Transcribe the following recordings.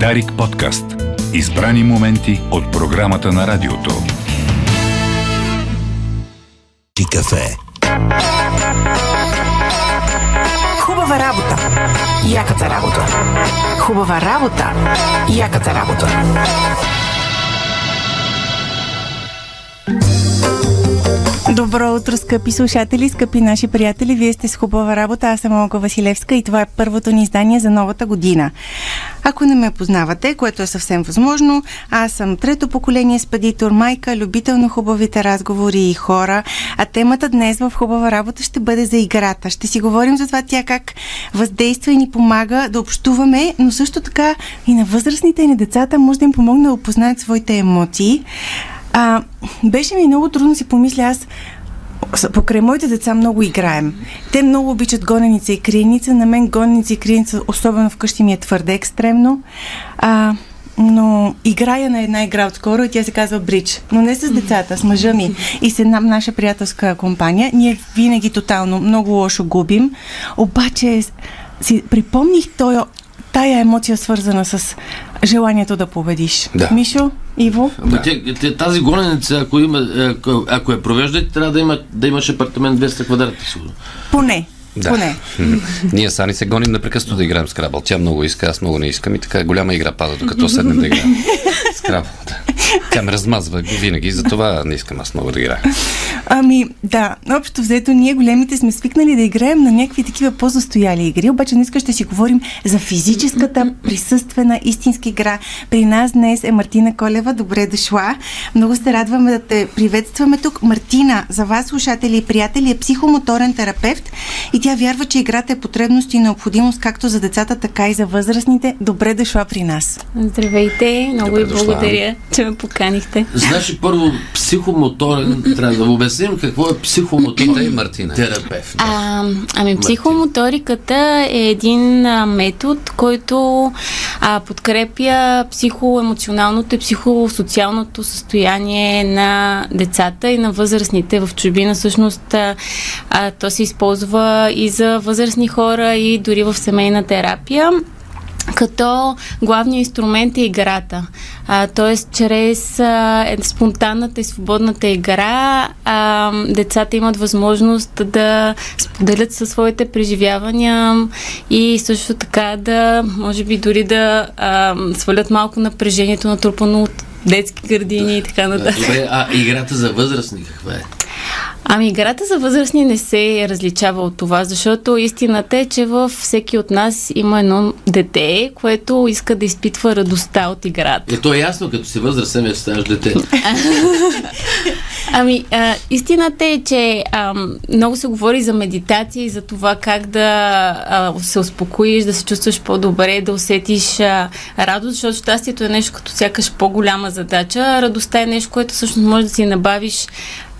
Дарик подкаст. Избрани моменти от програмата на радиото. Ти кафе. Хубава работа. Яката работа. Хубава работа. Яката работа. Добро утро, скъпи слушатели, скъпи наши приятели. Вие сте с хубава работа. Аз съм Олга Василевска и това е първото ни издание за новата година. Ако не ме познавате, което е съвсем възможно, аз съм трето поколение спедитор, майка, любител на хубавите разговори и хора. А темата днес в хубава работа ще бъде за играта. Ще си говорим за това тя как въздейства и ни помага да общуваме, но също така и на възрастните и на децата може да им помогне да опознаят своите емоции. А, беше ми много трудно си помисля аз покрай моите деца много играем. Те много обичат гоненица и криеница. На мен гоненица и криеница, особено вкъщи ми е твърде екстремно. А, но играя на една игра отскоро и тя се казва Бридж. Но не с децата, с мъжа ми и с една наша приятелска компания. Ние винаги тотално много лошо губим. Обаче си припомних той, тая емоция свързана с желанието да победиш. Да. Мишо, Иво? Да. Те, те, тази гоненица, ако, има, ако, ако я провеждате, трябва да, има, да имаш апартамент 200 квадрата. Сигурно. Поне. Да. Поне. Ние сани се гоним непрекъснато да играем с крабъл. Тя много иска, аз много не искам и така голяма игра пада, докато седнем да играем с крабъл. Да. Тя ме размазва винаги, затова не искам аз много да играя. Ами, да, общо взето ние големите сме свикнали да играем на някакви такива по-застояли игри, обаче днес ще си говорим за физическата присъствена истинска игра. При нас днес е Мартина Колева. Добре дошла. Много се радваме да те приветстваме тук. Мартина, за вас, слушатели и приятели, е психомоторен терапевт и тя вярва, че играта е потребност и необходимост както за децата, така и за възрастните. Добре дошла при нас. Здравейте, много Добре ви дошла. благодаря, че ме поканихте. Значи първо психомоторен, трябва да обясним какво е психомоторен Мартина. терапевт. А, ами психомоториката е един а, метод, който а, подкрепя психоемоционалното и психосоциалното състояние на децата и на възрастните в чужбина. Всъщност а, а, то се използва и за възрастни хора и дори в семейна терапия като главният инструмент е играта. А, тоест, чрез а, е, спонтанната и свободната игра, а, децата имат възможност да споделят със своите преживявания и също така да, може би, дори да а, свалят малко напрежението натрупано от детски градини и така нататък. Добре, а играта за възрастни каква е? Ами играта за възрастни не се различава от това, защото истината е, че във всеки от нас има едно дете, което иска да изпитва радостта от играта. Е, то е ясно, като си възрастен, вече ставаш дете. Ами, а, истината е, че а, много се говори за медитация и за това как да а, се успокоиш, да се чувстваш по-добре, да усетиш а, радост, защото щастието е нещо като сякаш по-голяма задача. Радостта е нещо, което всъщност може да си набавиш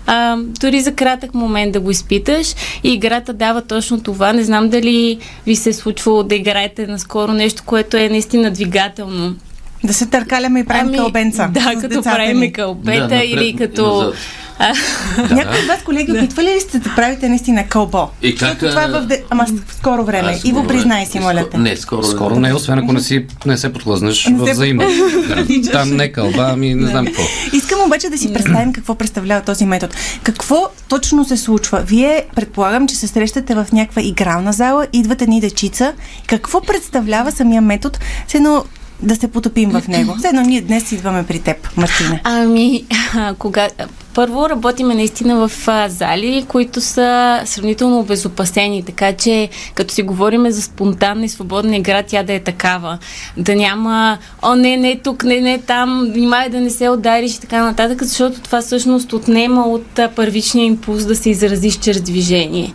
а, дори за кратък момент да го изпиташ и играта дава точно това. Не знам дали ви се е случвало да играете наскоро нещо, което е наистина двигателно. Да се търкаляме и правим ами, кълбенца. Да, като правим кълбета Да, напред или като... назад. А, Някои от вас, колеги, опитвали ли сте да правите наистина кълбо? И как, Защото това е в, де... Ама в скоро време. А, скоро Иво, признай си, моля те. Не, скоро. Скоро не, освен ако не, си, не се подхлъзнеш Не в взаима. Да, Там не кълба, ами не знам какво. Искам обаче да си представим какво представлява този метод. Какво точно се случва? Вие предполагам, че се срещате в някаква игрална зала, идват едни дечица. Какво представлява самия метод? Все едно да се потопим в него. Все едно ние днес идваме при теб, Мартина. Ами, а, кога... Първо работиме наистина в а, зали, които са сравнително обезопасени, така че като си говориме за спонтанна и свободна игра, тя да е такава. Да няма, о не, не тук, не, не там, внимай да не се удариш и така нататък, защото това всъщност отнема от а, първичния импулс да се изразиш чрез движение.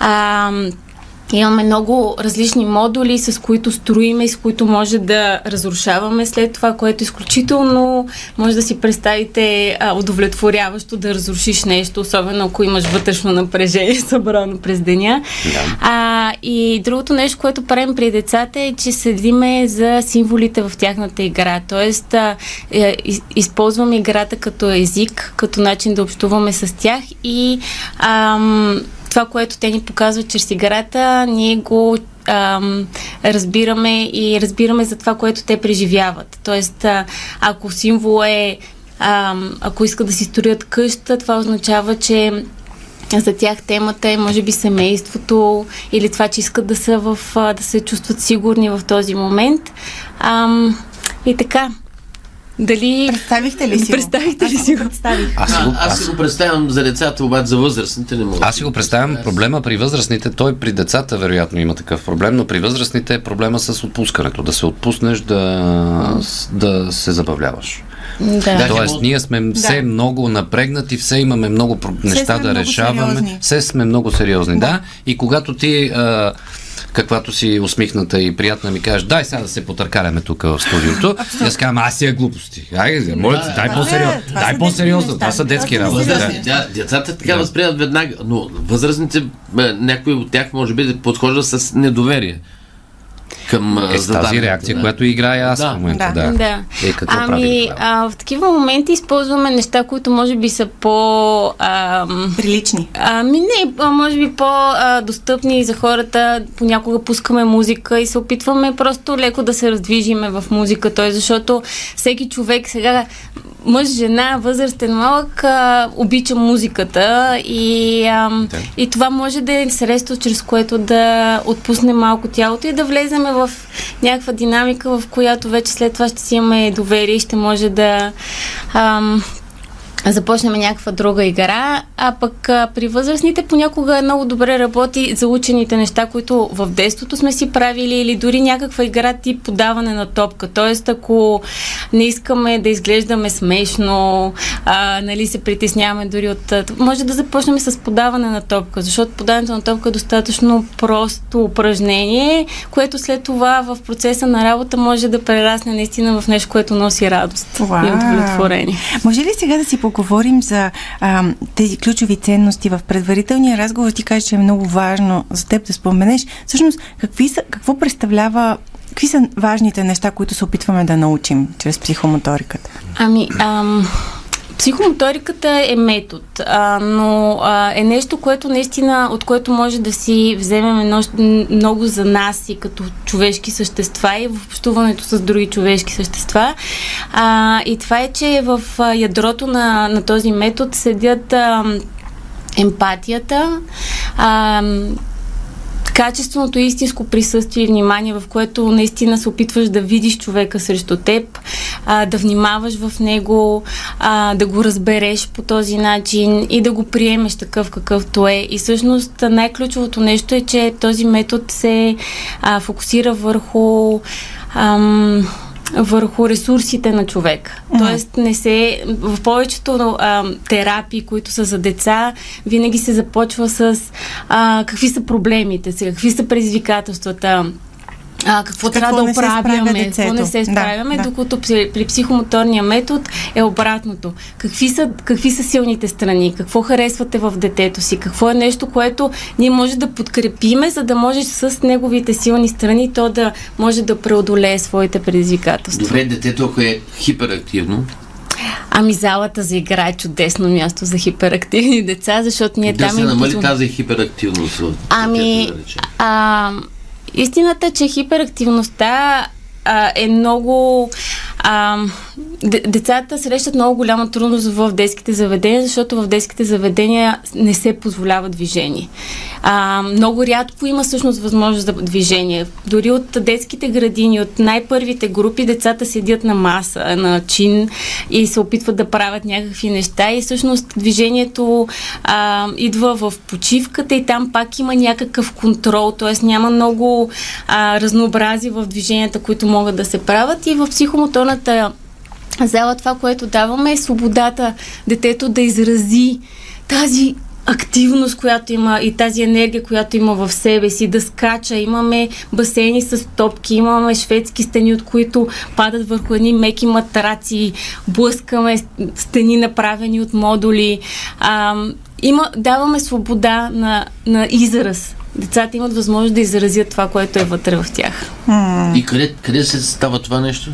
А, Имаме много различни модули, с които строиме и с които може да разрушаваме след това, което изключително може да си представите а, удовлетворяващо да разрушиш нещо, особено ако имаш вътрешно напрежение събрано през деня. Да. А, и другото нещо, което правим при децата е, че следиме за символите в тяхната игра. Тоест, а, е, из, използваме играта като език, като начин да общуваме с тях и ам, това, което те ни показват чрез играта, ние го ам, разбираме и разбираме за това, което те преживяват. Тоест, ако символ е, ам, ако искат да си строят къща, това означава, че за тях темата е, може би, семейството или това, че искат да, са в, да се чувстват сигурни в този момент. Ам, и така, дали... Представихте ли си Представихте ли си го? Представих. Аз си го, А, аз си аз, го представям за децата, обаче за възрастните не мога. аз си го представям проблема при възрастните. Той при децата вероятно има такъв проблем, но при възрастните е проблема с отпускането. Да се отпуснеш, да, да се забавляваш. Да. Да. Тоест, ние сме все много напрегнати, все имаме много про- неща сме да много решаваме, сериозни. все сме много сериозни, да. И когато ти, а, каквато си усмихната и приятна ми кажеш, дай сега да се потъркаляме тук в студиото, и аз казвам, аз си е глупости. Айде, моля ти, дай по-сериозно. това Дай са по-сериозно. детски Това са детски работи. Да. да, децата така Да. възприемат веднага, но възрастните, някои от тях може би подхождат с недоверие към а, Е, с тази реакция, да. която играя аз Да. в момента, Да. да. Да. Е, какво ами, прави а, в такива моменти използваме неща, които може би са по... Ам, Прилични. Ами не, а, може би по-достъпни за хората. Понякога пускаме музика и се опитваме просто леко да се раздвижиме в музика. Той, защото всеки човек сега, мъж, жена, възрастен, малък, а, обича музиката и, Да. и това може да е средство, чрез което да отпуснем малко тялото и да влеземе в някаква динамика, в която вече след това ще си имаме доверие и ще може да ам, започнем някаква друга игра, а пък а, при възрастните понякога много добре работи за учените неща, които в детството сме си правили или дори някаква игра тип подаване на топка. Тоест, ако не искаме да изглеждаме смешно, а, нали се притесняваме дори от... Може да започнем с подаване на топка, защото подаването на топка е достатъчно просто упражнение, което след това в процеса на работа може да прерасне наистина в нещо, което носи радост и Уау. удовлетворение. Може ли сега да си поговорим за а, тези ключови ценности в предварителния разговор? Ти кажеш, че е много важно за теб да споменеш. Всъщност, какви са, какво представлява Какви са важните неща, които се опитваме да научим чрез психомоториката? Ами, ам, психомоториката е метод, а, но а, е нещо, което наистина, от което може да си вземем много за нас и като човешки същества и в общуването с други човешки същества. А, и това е, че в а, ядрото на, на този метод седят ам, емпатията, ам, качественото истинско присъствие и внимание, в което наистина се опитваш да видиш човека срещу теб, а, да внимаваш в него, а, да го разбереш по този начин и да го приемеш такъв какъвто е. И всъщност най-ключовото нещо е, че този метод се а, фокусира върху ам, върху ресурсите на човека. Тоест не се... В повечето а, терапии, които са за деца, винаги се започва с а, какви са проблемите сега, какви са предизвикателствата, а, какво С трябва какво да се оправяме, какво не се справяме, да. докато при, при психомоторния метод е обратното. Какви са, какви са силните страни, какво харесвате в детето си, какво е нещо, което ние може да подкрепиме, за да може с неговите силни страни то да може да преодолее своите предизвикателства. Добре, детето, ако е хиперактивно, Ами залата за игра е чудесно място за хиперактивни деца, защото ние да там се им намали тази хиперактивност. Ами, да а, истината е, че хиперактивността а, е много... А, децата срещат много голяма трудност в детските заведения, защото в детските заведения не се позволява движение. А, много рядко има всъщност възможност за движение. Дори от детските градини, от най-първите групи, децата седят на маса, на чин и се опитват да правят някакви неща и всъщност движението а, идва в почивката и там пак има някакъв контрол, т.е. няма много а, разнообразие в движенията, които могат да се правят и в психомоторната зала това, което даваме е свободата детето да изрази тази активност, която има и тази енергия, която има в себе си, да скача. Имаме басейни с топки, имаме шведски стени, от които падат върху едни меки матраци, блъскаме стени направени от модули. А, има, даваме свобода на, на израз. Децата имат възможност да изразят това, което е вътре в тях. И къде, къде се става това нещо?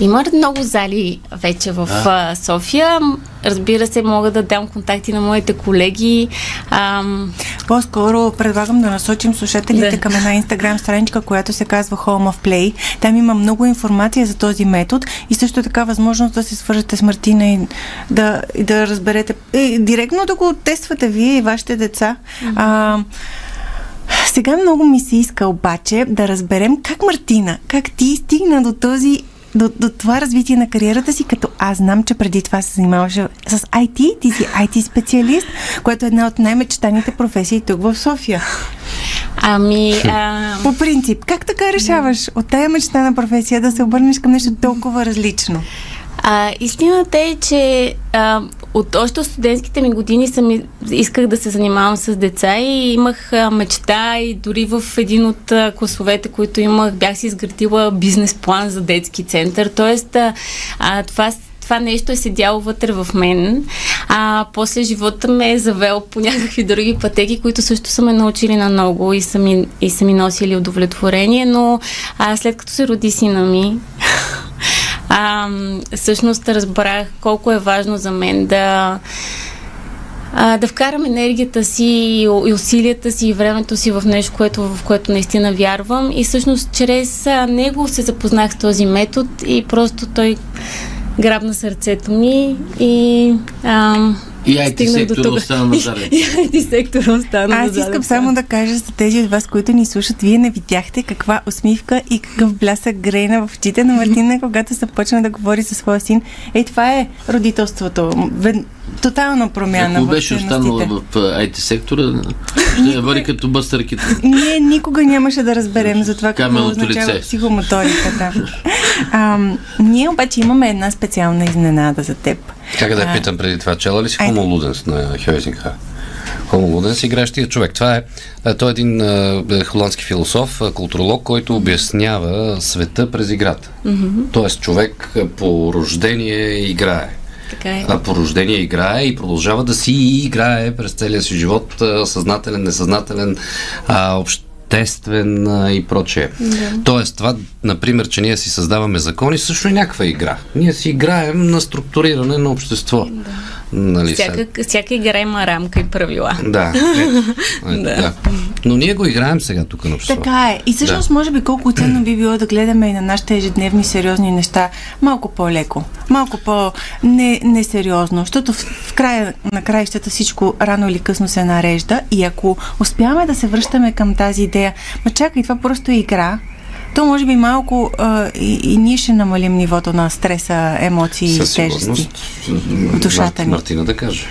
Има много зали вече в а. София. Разбира се, мога да дам контакти на моите колеги. Ам... По-скоро предлагам да насочим слушателите да. към една инстаграм страничка, която се казва Home of Play. Там има много информация за този метод и също така възможност да се свържете с Мартина и да, и да разберете, и директно да го тествате вие и вашите деца. Mm-hmm. А, сега много ми се иска обаче да разберем как Мартина, как ти стигна до този до, до това развитие на кариерата си, като аз знам, че преди това се занимаваше с IT, ти си IT специалист, което е една от най-мечтаните професии тук в София. Ами... А... По принцип, как така решаваш от тая мечта на професия да се обърнеш към нещо толкова различно? А, истината е, че а, от още студентските ми години съм, исках да се занимавам с деца и имах а, мечта и дори в един от а, класовете, които имах, бях си изградила бизнес план за детски център. Тоест, а, а, това това нещо е седяло вътре в мен. А после живота ме е завел по някакви други пътеки, които също са ме научили на много и са ми, и са ми носили удовлетворение, но а, след като се роди сина ми, а, всъщност разбрах колко е важно за мен да да вкарам енергията си и, усилията си и времето си в нещо, което, в което наистина вярвам. И всъщност чрез него се запознах с този метод и просто той грабна сърцето ми и а, и IT сектора остана на заден. И IT сектора остана Аз искам само да кажа за тези от вас, които ни слушат, вие не видяхте каква усмивка и какъв блясък грейна в очите на Мартина, когато се почна да говори със своя син. Е, това е родителството. Тотална промяна. Ако беше останала в IT сектора, ще бъде като бъстърките. Ние никога нямаше да разберем за това какво означава лице. психомоториката. А, ние обаче имаме една специална изненада за теб. Как да питам преди това, чела ли си Homo Ludens на Хьойзинга? Хомо Луденс, игращия човек. Това е, той е един а, холандски философ, културолог, който обяснява света през играта. Mm-hmm. Тоест човек по рождение играе. Така е. А по рождение играе и продължава да си играе през целия си живот, съзнателен, несъзнателен, а, обществен а, и прочее. Да. Тоест, това, например, че ние си създаваме закони, също е някаква игра. Ние си играем на структуриране на общество. Да. Нали, всяка, всяка игра има рамка и правила. Да. Е, е, да. да. Но ние го играем сега тук на общество. Така е. И всъщност, да. може би колко ценно би било да гледаме и на нашите ежедневни сериозни неща малко по-леко, малко по-несериозно, защото в, в края на краищата всичко рано или късно се нарежда и ако успяваме да се връщаме към тази идея, ма чакай, това просто е игра, то може би малко а, и, и ние ще намалим нивото на стреса, емоции и тежести в душата ни. Мартина да каже.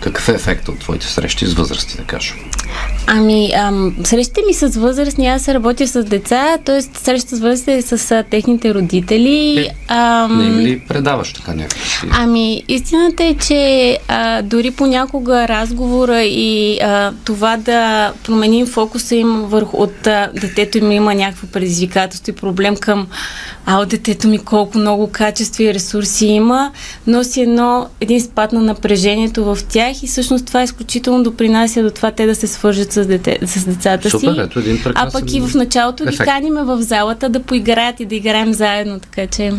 Какъв е ефектът от твоите срещи с възрасти, да кажем? Ами, ам, срещите ми с възрастни, аз се работя с деца, т.е. среща с възрастни с а, техните родители. Е, ам, не им ли предаваш така някакви? Ами, истината е, че а, дори понякога разговора и а, това да променим фокуса им върху от а, детето им има някакво предизвикателство и проблем към а от детето ми колко много качества и ресурси има, носи едно, един спад на напрежението в тях и всъщност това изключително допринася до това те да се свържат с, дете, с децата Супер, си. Ето един а пък и в началото ефект. ги каниме в залата да поиграят и да играем заедно, така че...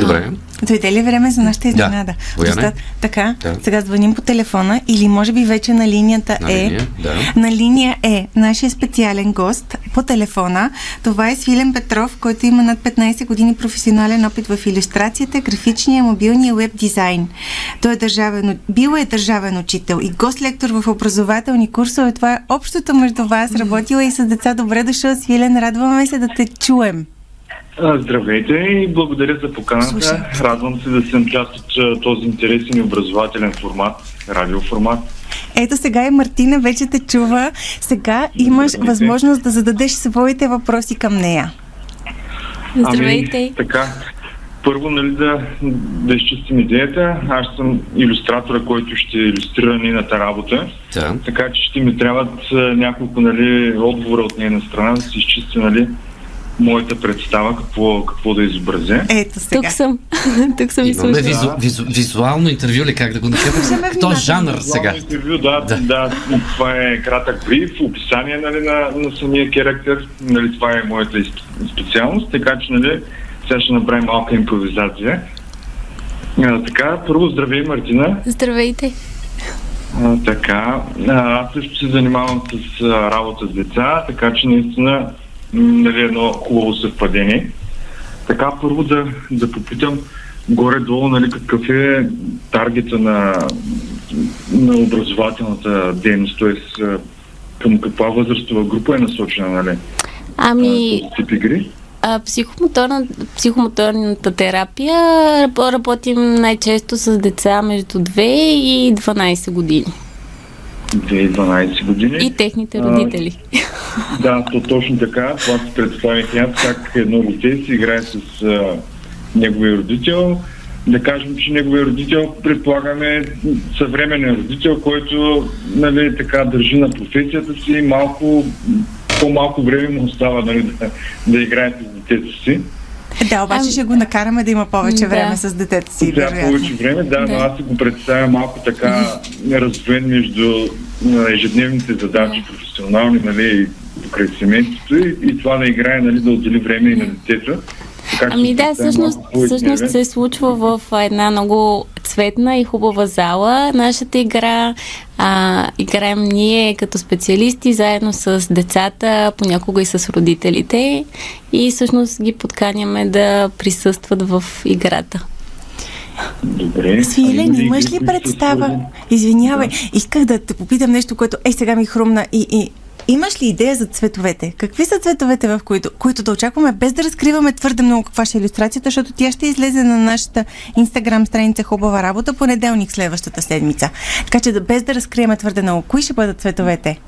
Добре. Дойде ли време за нашата изненада? Да. Доста, така, да. сега звъним по телефона или може би вече на линията на е. Линия, да. На линия е нашия специален гост по телефона. Това е Свилен Петров, който има над 15 години професионален опит в иллюстрацията, графичния, мобилния веб дизайн. Той е държавен, бил е държавен учител и гост-лектор в образователни курсове. Това е общото между вас. Работила и с деца. Добре дошъл, Свилен. Радваме се да те чуем. Здравейте и благодаря за поканата. Слушай. Радвам се да съм част от този интересен и образователен формат, радиоформат. Ето сега и Мартина вече те чува. Сега имаш възможност да зададеш своите въпроси към нея. Здравейте. Ами, така, първо, нали, да, да изчистим идеята. Аз съм иллюстратора, който ще иллюстрира нейната работа. Да. Така че ще ми трябват няколко нали, отговора от нейна страна, да се изчисти нали, моята представа какво, какво да изобразя. Ето сега. Тук съм. Тук съм и слушам. Визу, визу, визуално интервю ли, как да го накъпим? Кто е жанр сега? интервю, да, да. да. Това е кратък бриф, описание нали, на, на самия характер. Нали, това е моята специалност, така че нали, Сега ще направим малка импровизация. А, така, първо здравей, Мартина. Здравейте! А, така, а, аз също се занимавам с а, работа с деца, така че наистина нали, едно хубаво съвпадение. Така, първо да, да попитам горе-долу нали, какъв е таргета на, на образователната дейност, т.е. към каква възрастова група е насочена нали, Ами, тип игри. а, психомоторна, психомоторната терапия раб- работим най-често с деца между 2 и 12 години. 2-12 години. И техните А, родители. Да, то точно така. Това си представих аз как едно дете си играе с а, неговия родител. Да кажем, че неговия родител, предполагаме, съвременен родител, който нали, така държи на професията си, малко по-малко време му остава нали, да, да играе с детето си. Да, обаче ще го накараме да има повече Да. време с детето си, вероятно. повече време, да, но Да. аз си го представя малко така раздвоен между ежедневните задачи, професионални, нали, и покрай семейството и, и това да играе, нали, да отдели време и на детето. Ами да, всъщност, всъщност се случва в една много цветна и хубава зала. Нашата игра а, играем ние като специалисти заедно с децата, понякога и с родителите и всъщност ги подканяме да присъстват в играта. Добре. Свилен, имаш ли представа? Извинявай, исках да те попитам нещо, което е сега ми хрумна и, и Имаш ли идея за цветовете? Какви са цветовете, в които, които да очакваме, без да разкриваме твърде много каква ще е иллюстрацията, защото тя ще излезе на нашата инстаграм страница Хубава работа понеделник следващата седмица. Така че без да разкриеме твърде много, кои ще бъдат цветовете?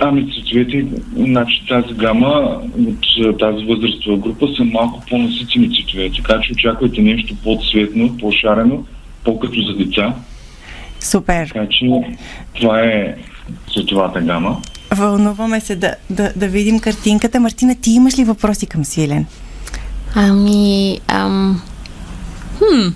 Ами цветовете, значи тази гама от тази възрастова група са малко по-наситени цветове, така че очаквайте нещо по-цветно, по-шарено, по-като за деца. Супер. Така че това е цветовата гама. Вълнуваме се да, да, да видим картинката. Мартина, ти имаш ли въпроси към Свилен? Ами, ам... Хм.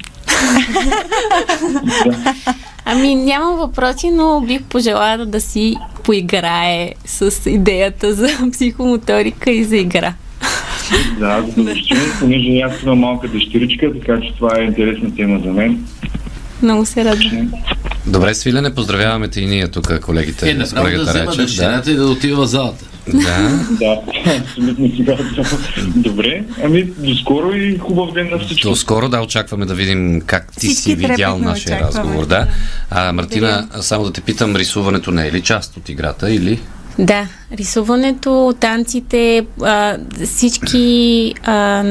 ами, нямам въпроси, но бих пожелала да си поиграе с идеята за психомоторика и за игра. Да, задължително, понеже аз имам малка дъщеричка, така че това е интересна тема за мен. Много се радвам. Добре, Свилене, поздравяваме те и ние тук, колегите. Е, с направо да взема Речев. дъщерята и да отива в залата. Да. Да, абсолютно сега. Добре, ами до скоро и хубав ден на всички. До скоро да очакваме да видим как ти Всички си видял нашия очакваме. разговор. Да. А, Мартина, само да те питам, рисуването не е ли част от играта или? Да, рисуването, танците, а, всички... А,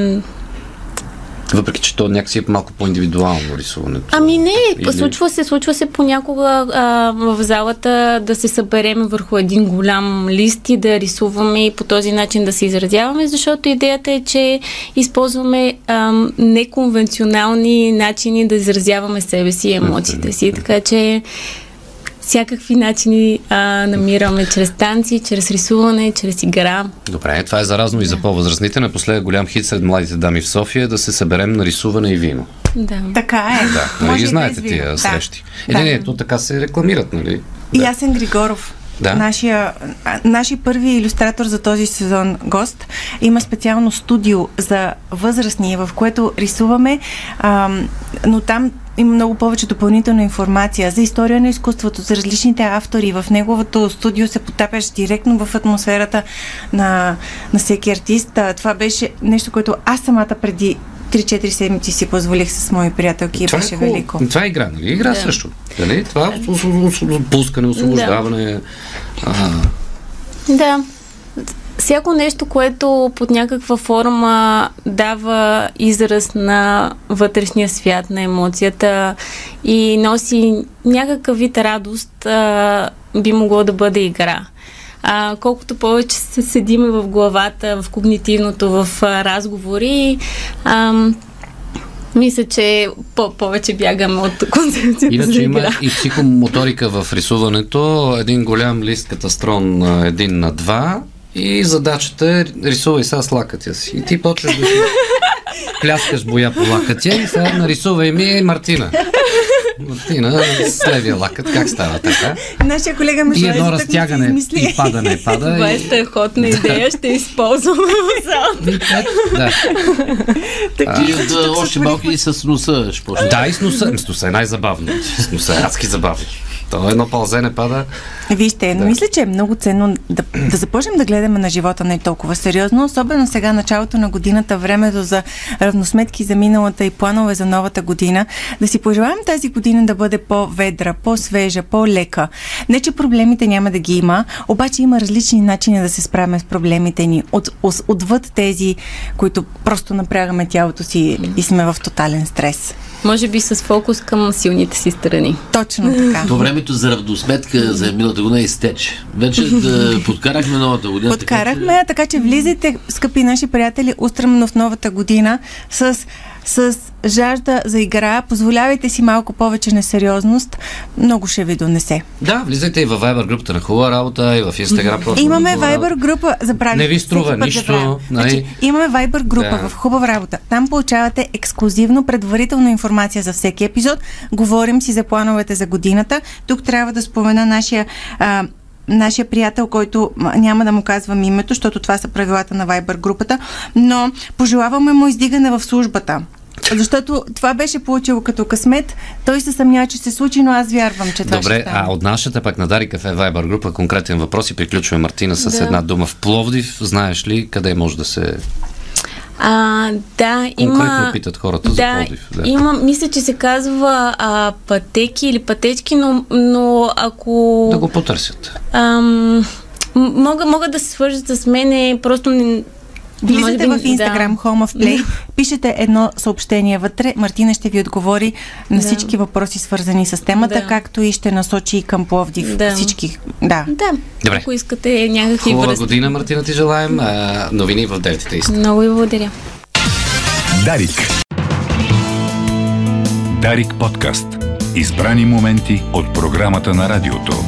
Въпреки, че то някакси е малко по-индивидуално рисуването. ами не, Или- случва се, случва се понякога а, в залата да се съберем върху един голям лист и да рисуваме и по този начин да се изразяваме, защото идеята е, че използваме а, неконвенционални начини да изразяваме себе си и емоциите си, така че всякакви начини а, намираме чрез танци, чрез рисуване, чрез игра. Добре, това е заразно и за по-възрастните. Напоследък голям хит сред младите дами в София е да се съберем на рисуване и вино. Да. Така е. Да, нали Може ги и знаете тия Да. срещи. Е, Да. не, не, то така се рекламират, нали? И Да. Ясен Григоров, Да. нашия, наши първи иллюстратор за този сезон гост, има специално студио за възрастни, в което рисуваме, ам, но там има много повече допълнителна информация за история на изкуството, за различните автори. В неговото студио се потапяш директно в атмосферата на, на всеки артист. Това беше нещо, което аз самата преди 3-4 седмици си позволих с мои приятелки и Това беше е хубаво. велико. Това е игра, нали? Игра също. Нали? Това е ос- ос- ос- пускане, освобождаване. А, Да. Всяко нещо, което под някаква форма дава израз на вътрешния свят, на емоцията и носи някакъв вид радост, а, би могло да бъде игра. А, колкото повече се седиме в главата, в когнитивното, в а, разговори, ам, мисля, че по- повече бягаме от концепцията за Иначе има игра. и психомоторика в рисуването. Един голям лист катастрон един на два и задачата е рисувай сега с лакътя си. И ти почваш да си пляскаш боя по лакътя и сега нарисувай ми Мартина. Мартина с левия лакът, как става така? Нашия колега ме И едно разтягане и падане пада. Това е страхотна идея, ще използвам да. И още малко и с носа да, и с носа. С носа е най-забавно. С носа е адски забавно. То едно пълзене пада. Вижте, да. мисля, че е много ценно да, да започнем да гледаме на живота не толкова сериозно, особено сега началото на годината, времето за равносметки за миналата и планове за новата година. Да си пожелаем тази година да бъде по-ведра, по-свежа, по-лека. Не, че проблемите няма да ги има, обаче има различни начини да се справяме с проблемите ни. От, от, отвъд тези, които просто напрягаме тялото си и сме в тотален стрес. Може би с фокус към силните си страни. Точно така. То времето за равносметка за миналата година изтече. Вече да подкарахме новата година. Подкарахме, така че влизайте, скъпи наши приятели, устремено в новата година с с жажда за игра, позволявайте си малко повече несериозност, много ще ви донесе. Да, влизайте и във Viber групата на хубава работа, и в Instagram профил. Имаме Viber група, забравих. Не ви струва нищо, нали? Значи, имаме Viber група Да. в хубава работа. Там получавате ексклюзивно предварителна информация за всеки епизод. Говорим си за плановете за годината. Тук трябва да спомена нашия а, нашия приятел, който няма да му казвам името, защото това са правилата на Viber групата, но пожелаваме му издигане в службата. Защото това беше получило като късмет. Той се съмнява, че се случи, но аз вярвам, че това ще Добре, стане. а от нашата пък на Дари Кафе Viber група конкретен въпрос и приключваме Мартина с Да. една дума в Пловдив. Знаеш ли къде може да се... А, да, има... Конкретно питат хората за да, Пловдив. Да. има, мисля, че се казва а, пътеки или пътечки, но, но ако... Да го потърсят. Ам, мога, могат да се свържат с мене, просто не... Влизате в Instagram да. Home of Play, пишете едно съобщение вътре, Мартина ще ви отговори на Да. всички въпроси свързани с темата, Да. както и ще насочи и към Пловдив Да. всички. Да. Да, Добре. ако искате някакви Хубава връзки. година, Мартина, ти желаем. А, новини в Делтите Ист. Много ви благодаря. Дарик. Дарик подкаст. Избрани моменти от програмата на радиото.